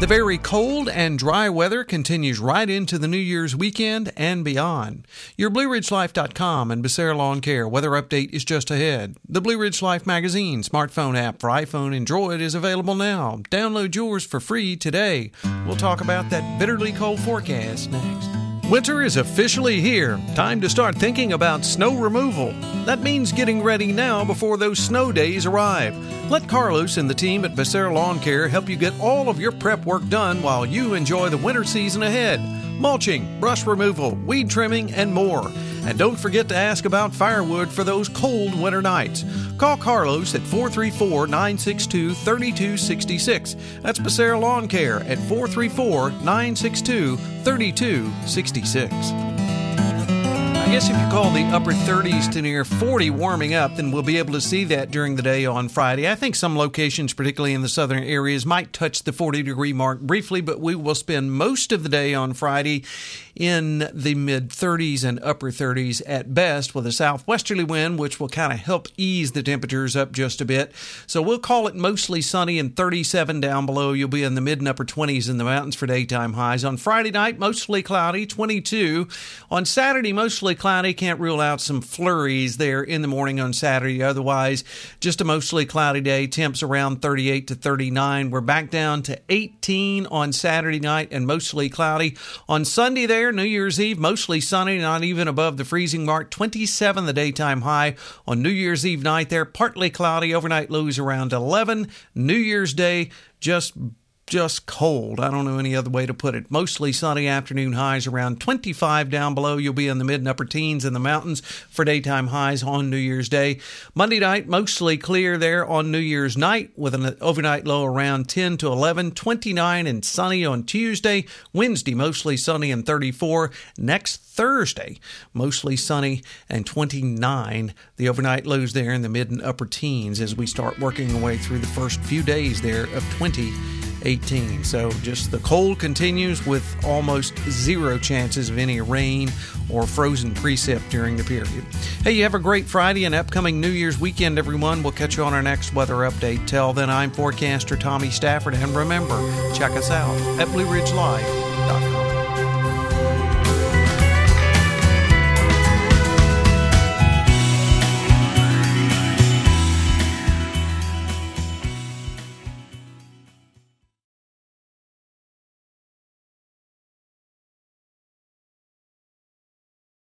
The very cold and dry weather continues right into the New Year's weekend and beyond. Your BlueRidgeLife.com and Becerra Lawn Care weather update is just ahead. The Blue Ridge Life magazine smartphone app for iPhone and Droid is available now. Download yours for free today. We'll talk about that bitterly cold forecast next. Winter is officially here. Time to start thinking about snow removal. That means getting ready now before those snow days arrive. Let Carlos and the team at Becerra Lawn Care help you get all of your prep work done while you enjoy the winter season ahead. Mulching, brush removal, weed trimming, and more. And don't forget to ask about firewood for those cold winter nights. Call Carlos at 434 962 3266. That's Becerra Lawn Care at 434 962 3266. I guess if you call the upper 30s to near 40 warming up, then we'll be able to see that during the day on Friday. I think some locations, particularly in the southern areas, might touch the 40 degree mark briefly, but we will spend most of the day on Friday in the mid 30s and upper 30s at best with a southwesterly wind, which will kind of help ease the temperatures up just a bit. So we'll call it mostly sunny and 37 down below. You'll be in the mid and upper 20s in the mountains for daytime highs. On Friday night, mostly cloudy, 22. On Saturday, mostly cloudy. Can't rule out some flurries there in the morning on Saturday. Otherwise, just a mostly cloudy day. Temps around 38 to 39. We're back down to 18 on Saturday night and mostly cloudy. On Sunday, there, New Year's Eve, mostly sunny, not even above the freezing mark. 27 the daytime high. On New Year's Eve night, there, partly cloudy. Overnight lows around 11. New Year's Day, just just cold. I don't know any other way to put it. Mostly sunny afternoon highs around 25 down below. You'll be in the mid and upper teens in the mountains for daytime highs on New Year's Day. Monday night, mostly clear there on New Year's night with an overnight low around 10 to 11. 29 and sunny on Tuesday. Wednesday, mostly sunny and 34. Next Thursday, mostly sunny and 29. The overnight lows there in the mid and upper teens as we start working our way through the first few days there of 20. 18. So just the cold continues with almost zero chances of any rain or frozen precip during the period. Hey, you have a great Friday and upcoming New Year's weekend, everyone. We'll catch you on our next weather update. Till then, I'm forecaster Tommy Stafford, and remember, check us out at BlueRidgeLife.com.